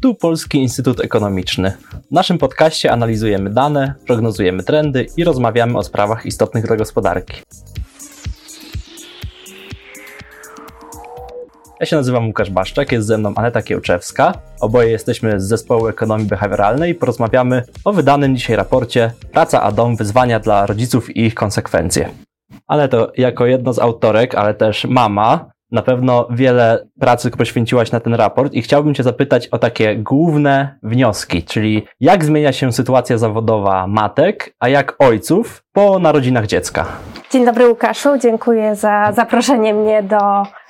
Tu Polski Instytut Ekonomiczny. W naszym podcaście analizujemy dane, prognozujemy trendy i rozmawiamy o sprawach istotnych dla gospodarki. Ja się nazywam Łukasz Baszczak, jest ze mną Aneta Kiełczewska. Oboje jesteśmy z zespołu ekonomii behawioralnej i porozmawiamy o wydanym dzisiaj raporcie Praca a dom wyzwania dla rodziców i ich konsekwencje. Ale to jako jedno z autorek, ale też mama, na pewno wiele pracy poświęciłaś na ten raport i chciałbym Cię zapytać o takie główne wnioski, czyli jak zmienia się sytuacja zawodowa matek, a jak ojców po narodzinach dziecka. Dzień dobry Łukaszu, dziękuję za zaproszenie mnie do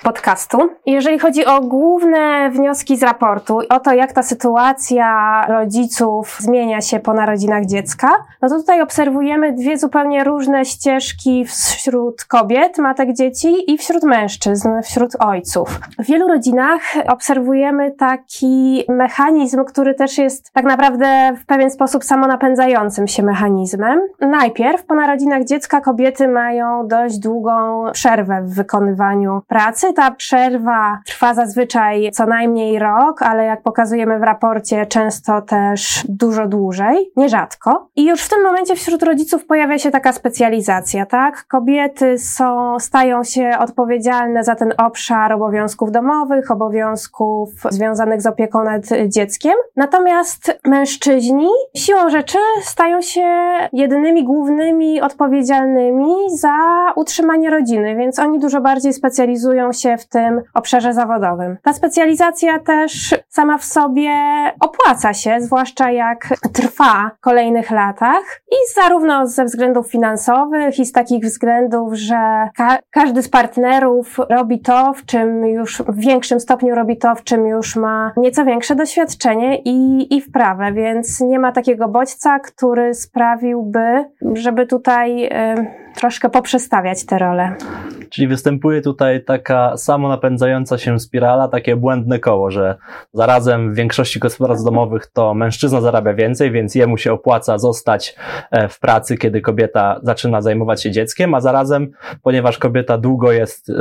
podcastu. Jeżeli chodzi o główne wnioski z raportu, o to jak ta sytuacja rodziców zmienia się po narodzinach dziecka, no to tutaj obserwujemy dwie zupełnie różne ścieżki wśród kobiet, matek dzieci i wśród mężczyzn, wśród ojców. W wielu rodzinach obserwujemy taki mechanizm, który też jest tak naprawdę w pewien sposób samonapędzającym się mechanizmem. Najpierw po narodzinach dziecka kobiety mają dość długą przerwę w wykonywaniu pracy. Ta przerwa trwa zazwyczaj co najmniej rok, ale jak pokazujemy w raporcie, często też dużo dłużej, nierzadko. I już w tym momencie wśród rodziców pojawia się taka specjalizacja, tak? Kobiety są, stają się odpowiedzialne za ten obszar obowiązków domowych, obowiązków związanych z opieką nad dzieckiem. Natomiast mężczyźni siłą rzeczy stają się jedynymi głównymi odpowiedzialnymi za utrzymanie rodziny, więc oni dużo bardziej specjalizują się w tym obszarze zawodowym. Ta specjalizacja też sama w sobie opłaca się, zwłaszcza jak trwa w kolejnych latach i zarówno ze względów finansowych i z takich względów, że ka każdy z partnerów robi to, w czym już w większym stopniu robi to, w czym już ma nieco większe doświadczenie i, i wprawę, więc nie ma takiego bodźca, który sprawiłby, żeby tutaj troszkę poprzestawiać te role. Czyli występuje tutaj taka samonapędzająca się spirala, takie błędne koło, że zarazem w większości gospodarstw domowych to mężczyzna zarabia więcej, więc jemu się opłaca zostać e, w pracy, kiedy kobieta zaczyna zajmować się dzieckiem, a zarazem, ponieważ kobieta długo jest, e,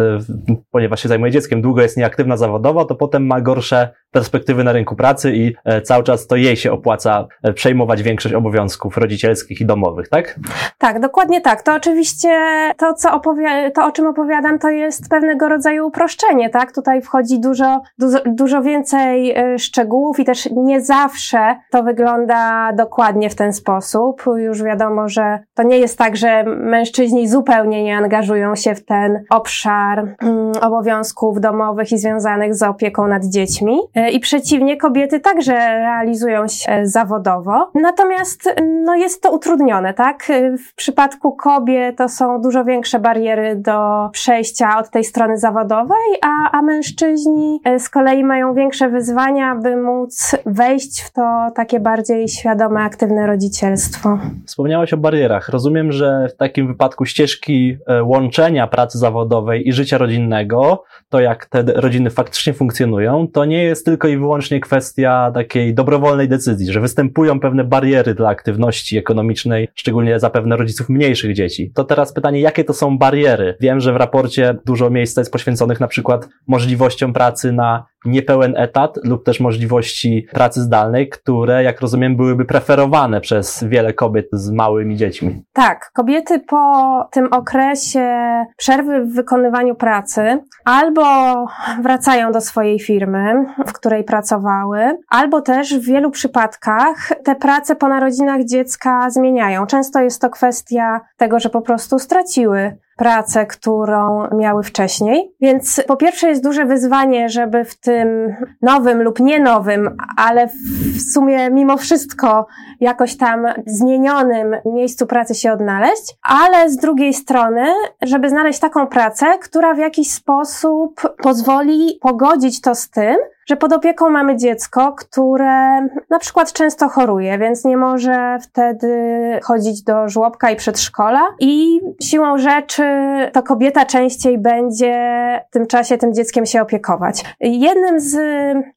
ponieważ się zajmuje dzieckiem, długo jest nieaktywna zawodowo, to potem ma gorsze perspektywy na rynku pracy i e, cały czas to jej się opłaca przejmować większość obowiązków rodzicielskich i domowych, tak? Tak, dokładnie tak. To oczywiście to, co to o czym opowiadam, to jest pewnego rodzaju uproszczenie, tak? Tutaj wchodzi dużo, dużo, dużo więcej e, szczegółów i też nie zawsze to wygląda dokładnie w ten sposób. Już wiadomo, że to nie jest tak, że mężczyźni zupełnie nie angażują się w ten obszar mm, obowiązków domowych i związanych z opieką nad dziećmi. E, I przeciwnie, kobiety także realizują się e, zawodowo. Natomiast no, jest to utrudnione, tak? W przypadku kobiet to są dużo większe bariery do przejścia od tej strony zawodowej, a, a mężczyźni e, z kolei mają większe wyzwania, by móc wejść w to takie bardziej świadome, aktywne rodzicielstwo. Wspomniałaś o barierach. Rozumiem, że w takim wypadku ścieżki e, łączenia pracy zawodowej i życia rodzinnego, to jak te rodziny faktycznie funkcjonują, to nie jest tylko i wyłącznie kwestia takiej dobrowolnej decyzji, że występują pewne bariery dla aktywności ekonomicznej, szczególnie zapewne rodziców mniejszych dzieci. To teraz pytanie, jakie to są bariery? Wiem, że w raporcie dużo miejsca jest poświęconych na przykład możliwościom pracy na niepełen etat lub też możliwości pracy zdalnej, które, jak rozumiem, byłyby preferowane przez wiele kobiet z małymi dziećmi. Tak, kobiety po tym okresie przerwy w wykonywaniu pracy albo wracają do swojej firmy, w której pracowały, albo też w wielu przypadkach te prace po narodzinach dziecka zmieniają. Często jest to kwestia tego, że po prostu straciły pracę, którą miały wcześniej. Więc po pierwsze jest duże wyzwanie, żeby w tym nowym lub nie nowym, ale w sumie mimo wszystko jakoś tam zmienionym miejscu pracy się odnaleźć, ale z drugiej strony, żeby znaleźć taką pracę, która w jakiś sposób pozwoli pogodzić to z tym, że pod opieką mamy dziecko, które na przykład często choruje, więc nie może wtedy chodzić do żłobka i przedszkola i siłą rzeczy to kobieta częściej będzie w tym czasie tym dzieckiem się opiekować. Jednym z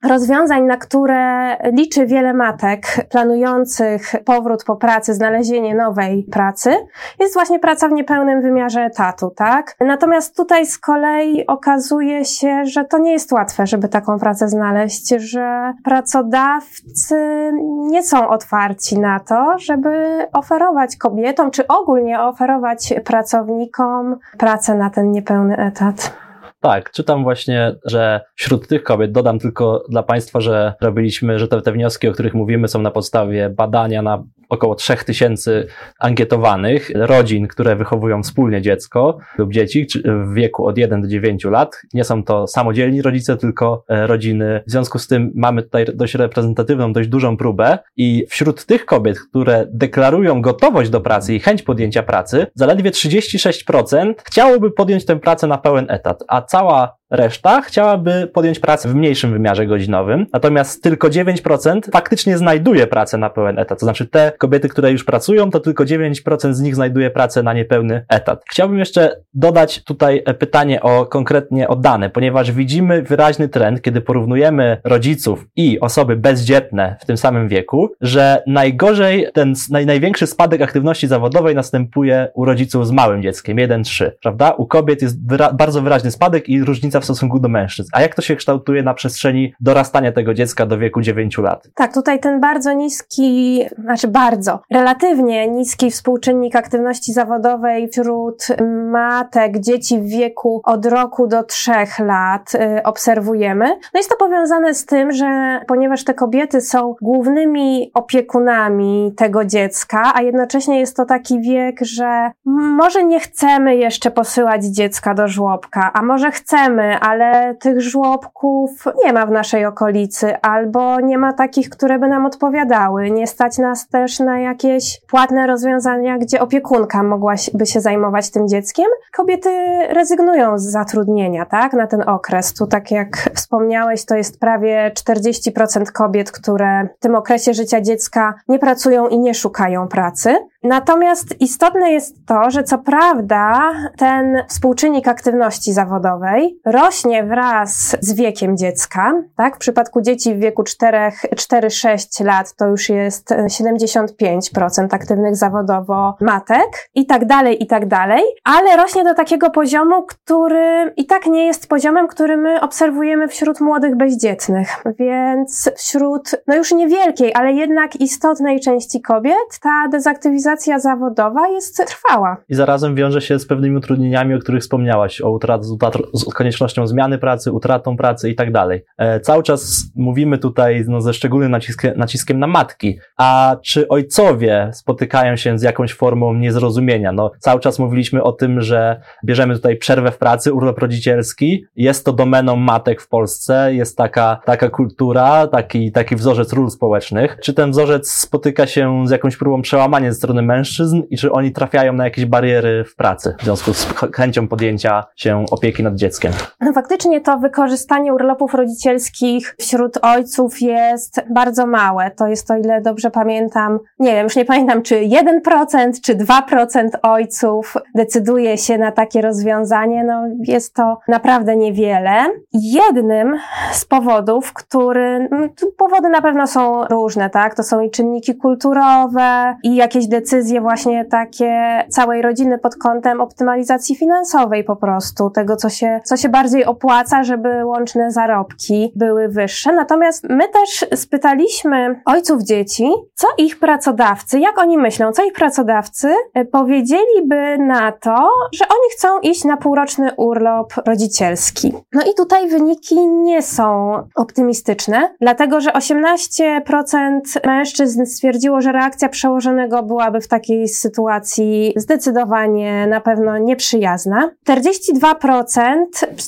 rozwiązań, na które liczy wiele matek planujących powrót po pracy, znalezienie nowej pracy, jest właśnie praca w niepełnym wymiarze etatu, tak? Natomiast tutaj z kolei okazuje się, że to nie jest łatwe, żeby taką pracę znaleźć znaleźć, że pracodawcy nie są otwarci na to, żeby oferować kobietom, czy ogólnie oferować pracownikom pracę na ten niepełny etat. Tak, czytam właśnie, że wśród tych kobiet, dodam tylko dla Państwa, że robiliśmy, że te, te wnioski, o których mówimy, są na podstawie badania na około 3000 ankietowanych rodzin, które wychowują wspólnie dziecko lub dzieci w wieku od 1 do 9 lat. Nie są to samodzielni rodzice, tylko e, rodziny. W związku z tym mamy tutaj dość reprezentatywną, dość dużą próbę i wśród tych kobiet, które deklarują gotowość do pracy i chęć podjęcia pracy, zaledwie 36% chciałoby podjąć tę pracę na pełen etat, a cała Reszta chciałaby podjąć pracę w mniejszym wymiarze godzinowym, natomiast tylko 9% faktycznie znajduje pracę na pełen etat. To znaczy te kobiety, które już pracują, to tylko 9% z nich znajduje pracę na niepełny etat. Chciałbym jeszcze dodać tutaj pytanie o konkretnie o dane, ponieważ widzimy wyraźny trend, kiedy porównujemy rodziców i osoby bezdzietne w tym samym wieku, że najgorzej ten naj, największy spadek aktywności zawodowej następuje u rodziców z małym dzieckiem, 1-3, prawda? U kobiet jest wyra bardzo wyraźny spadek i różnica w stosunku do mężczyzn. A jak to się kształtuje na przestrzeni dorastania tego dziecka do wieku 9 lat? Tak, tutaj ten bardzo niski, znaczy bardzo, relatywnie niski współczynnik aktywności zawodowej wśród matek, dzieci w wieku od roku do trzech lat y, obserwujemy. No jest to powiązane z tym, że ponieważ te kobiety są głównymi opiekunami tego dziecka, a jednocześnie jest to taki wiek, że może nie chcemy jeszcze posyłać dziecka do żłobka, a może chcemy, ale tych żłobków nie ma w naszej okolicy, albo nie ma takich, które by nam odpowiadały. Nie stać nas też na jakieś płatne rozwiązania, gdzie opiekunka mogłaby się zajmować tym dzieckiem. Kobiety rezygnują z zatrudnienia, tak, na ten okres. Tu, tak jak wspomniałeś, to jest prawie 40% kobiet, które w tym okresie życia dziecka nie pracują i nie szukają pracy. Natomiast istotne jest to, że co prawda ten współczynnik aktywności zawodowej rośnie wraz z wiekiem dziecka, tak? W przypadku dzieci w wieku 4-6 lat to już jest 75% aktywnych zawodowo matek i tak dalej, i tak dalej, ale rośnie do takiego poziomu, który i tak nie jest poziomem, który my obserwujemy wśród młodych bezdzietnych. Więc wśród, no już niewielkiej, ale jednak istotnej części kobiet ta dezaktywizacja zawodowa jest trwała. I zarazem wiąże się z pewnymi utrudnieniami, o których wspomniałaś, o utrat, z koniecznością zmiany pracy, utratą pracy i tak dalej. E, cały czas mówimy tutaj no, ze szczególnym naciskiem, naciskiem na matki. A czy ojcowie spotykają się z jakąś formą niezrozumienia? No, cały czas mówiliśmy o tym, że bierzemy tutaj przerwę w pracy, urlop rodzicielski. Jest to domeną matek w Polsce, jest taka, taka kultura, taki, taki wzorzec ról społecznych. Czy ten wzorzec spotyka się z jakąś próbą przełamania ze strony mężczyzn i czy oni trafiają na jakieś bariery w pracy w związku z chęcią podjęcia się opieki nad dzieckiem? No faktycznie to wykorzystanie urlopów rodzicielskich wśród ojców jest bardzo małe. To jest, o ile dobrze pamiętam, nie wiem, już nie pamiętam, czy 1% czy 2% ojców decyduje się na takie rozwiązanie. No jest to naprawdę niewiele. Jednym z powodów, który, no, powody na pewno są różne, tak? To są i czynniki kulturowe, i jakieś decyzje właśnie takie całej rodziny pod kątem optymalizacji finansowej po prostu, tego, co się, co się bardziej opłaca, żeby łączne zarobki były wyższe. Natomiast my też spytaliśmy ojców dzieci, co ich pracodawcy, jak oni myślą, co ich pracodawcy e, powiedzieliby na to, że oni chcą iść na półroczny urlop rodzicielski. No i tutaj wyniki nie są optymistyczne, dlatego że 18% mężczyzn stwierdziło, że reakcja przełożonego byłaby w takiej sytuacji zdecydowanie na pewno nieprzyjazna. 42%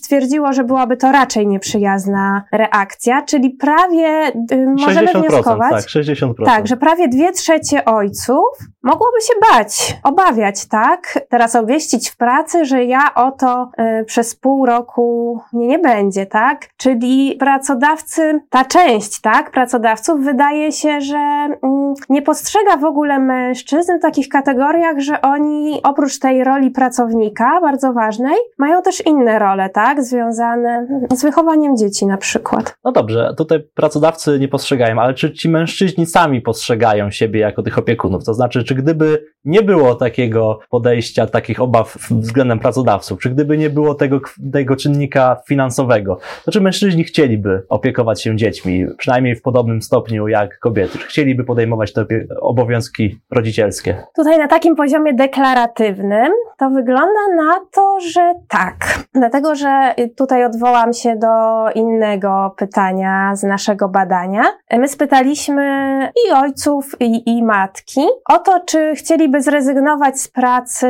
stwierdziło, że byłaby to raczej nieprzyjazna reakcja, czyli prawie y, możemy wnioskować. Tak, 60%. Tak, że prawie dwie trzecie ojców mogłoby się bać, obawiać, tak? Teraz obwieścić w pracy, że ja oto y, przez pół roku mnie nie będzie, tak? Czyli pracodawcy, ta część, tak? Pracodawców wydaje się, że y, nie postrzega w ogóle mężczyzn w takich kategoriach, że oni oprócz tej roli pracownika, bardzo ważnej, mają też inne role, tak? Związane z wychowaniem dzieci na przykład. No dobrze, tutaj pracodawcy nie postrzegają, ale czy ci mężczyźni sami postrzegają siebie jako tych opiekunów? To znaczy, czy gdyby nie było takiego podejścia, takich obaw względem pracodawców, czy gdyby nie było tego, tego czynnika finansowego, to czy mężczyźni chcieliby opiekować się dziećmi, przynajmniej w podobnym stopniu jak kobiety? Czy chcieliby podejmować te obowiązki rodzicielskie? Tutaj na takim poziomie deklaratywnym to wygląda na to, że tak. Dlatego, że tutaj odwołam się do innego pytania z naszego badania. My spytaliśmy i ojców, i, i matki o to, czy chcieliby zrezygnować z pracy,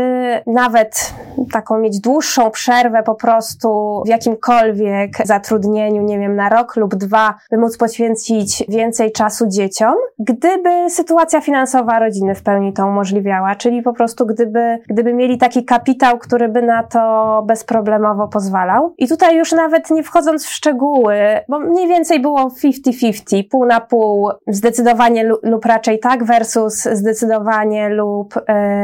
nawet taką mieć dłuższą przerwę po prostu w jakimkolwiek zatrudnieniu, nie wiem, na rok lub dwa, by móc poświęcić więcej czasu dzieciom, gdyby sytuacja finansowa rodziny w pełni to umożliwiała, czyli po prostu gdyby, gdyby mieli taki kapitał, który by na to bezproblemowo pozwalał. I tutaj już nawet nie wchodząc w szczegóły, bo mniej więcej było 50-50, pół na pół, zdecydowanie lub raczej tak versus zdecydowanie lub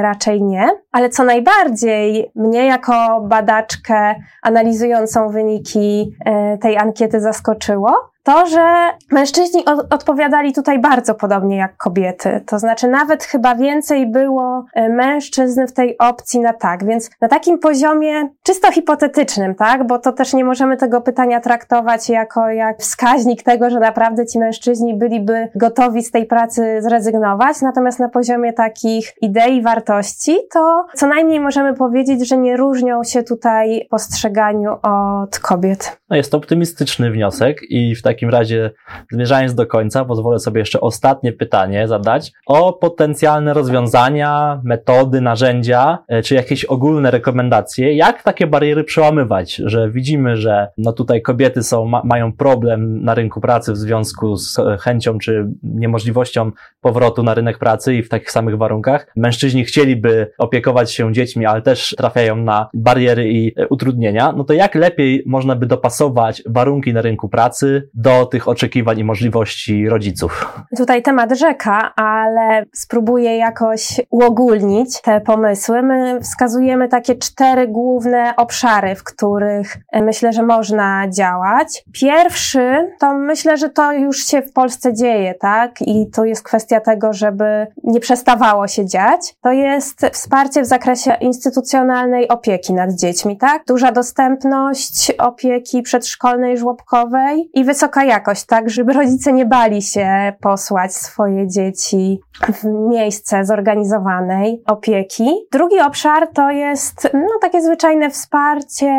raczej nie. Ale co najbardziej mnie jako badaczkę analizującą wyniki e, tej ankiety zaskoczyło, to, że mężczyźni odpowiadali tutaj bardzo podobnie jak kobiety. To znaczy, nawet chyba więcej było e, mężczyzn w tej opcji na tak. Więc na takim poziomie czysto hipotetycznym, tak? Bo to też nie możemy tego pytania traktować jako jak wskaźnik tego, że naprawdę ci mężczyźni byliby gotowi z tej pracy zrezygnować. Natomiast na poziomie takich idei, wartości, to co najmniej możemy powiedzieć, że nie różnią się tutaj postrzeganiu od kobiet. No jest to optymistyczny wniosek i w takim razie, zmierzając do końca, pozwolę sobie jeszcze ostatnie pytanie zadać o potencjalne rozwiązania, metody, narzędzia, e, czy jakieś ogólne rekomendacje, jak takie bariery przełamywać, że widzimy, że no tutaj kobiety są, ma, mają problem na rynku pracy w związku z chęcią czy niemożliwością powrotu na rynek pracy i w takich samych warunkach. Mężczyźni chcieliby opiekować się dziećmi, ale też trafiają na bariery i e, utrudnienia. No to jak lepiej można by dopasować warunki na rynku pracy do tych oczekiwań i możliwości rodziców. Tutaj temat rzeka, ale spróbuję jakoś uogólnić te pomysły. My wskazujemy takie cztery główne obszary, w których e, myślę, że można działać. Pierwszy to myślę, że to już się w Polsce dzieje, tak? I to jest kwestia tego, żeby nie przestawało się dziać. To jest wsparcie w zakresie instytucjonalnej opieki nad dziećmi, tak? Duża dostępność opieki przedszkolnej, żłobkowej i wysoka wysoka jakość, tak, żeby rodzice nie bali się posłać swoje dzieci w miejsce zorganizowanej opieki. Drugi obszar to jest no, takie zwyczajne wsparcie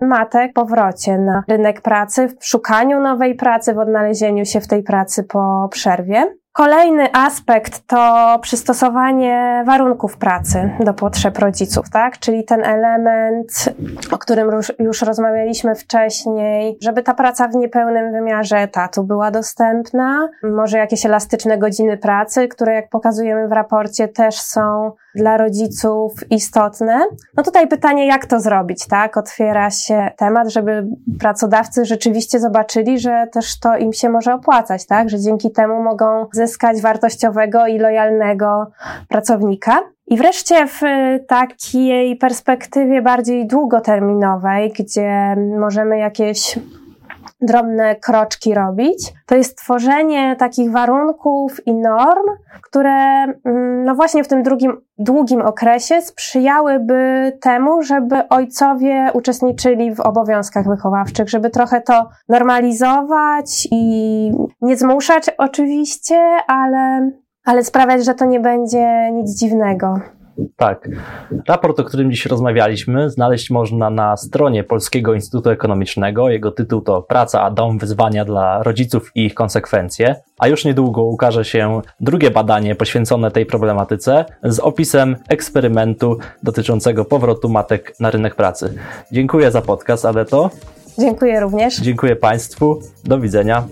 matek w powrocie na rynek pracy, w szukaniu nowej pracy, w odnalezieniu się w tej pracy po przerwie. Kolejny aspekt to przystosowanie warunków pracy do potrzeb rodziców, tak? Czyli ten element, o którym już rozmawialiśmy wcześniej, żeby ta praca w niepełnym wymiarze etatu była dostępna, może jakieś elastyczne godziny pracy, które jak pokazujemy w raporcie też są dla rodziców istotne. No tutaj pytanie, jak to zrobić, tak? Otwiera się temat, żeby pracodawcy rzeczywiście zobaczyli, że też to im się może opłacać, tak? Że dzięki temu mogą wartościowego i lojalnego pracownika. I wreszcie w takiej perspektywie bardziej długoterminowej, gdzie możemy jakieś drobne kroczki robić, to jest tworzenie takich warunków i norm, które mm, no właśnie w tym drugim, długim okresie sprzyjałyby temu, żeby ojcowie uczestniczyli w obowiązkach wychowawczych, żeby trochę to normalizować i nie zmuszać oczywiście, ale, ale sprawiać, że to nie będzie nic dziwnego. Tak. Raport, o którym dziś rozmawialiśmy, znaleźć można na stronie Polskiego Instytutu Ekonomicznego. Jego tytuł to Praca a dom wyzwania dla rodziców i ich konsekwencje. A już niedługo ukaże się drugie badanie poświęcone tej problematyce z opisem eksperymentu dotyczącego powrotu matek na rynek pracy. Dziękuję za podcast, Adeto. Dziękuję również. Dziękuję Państwu. Do widzenia.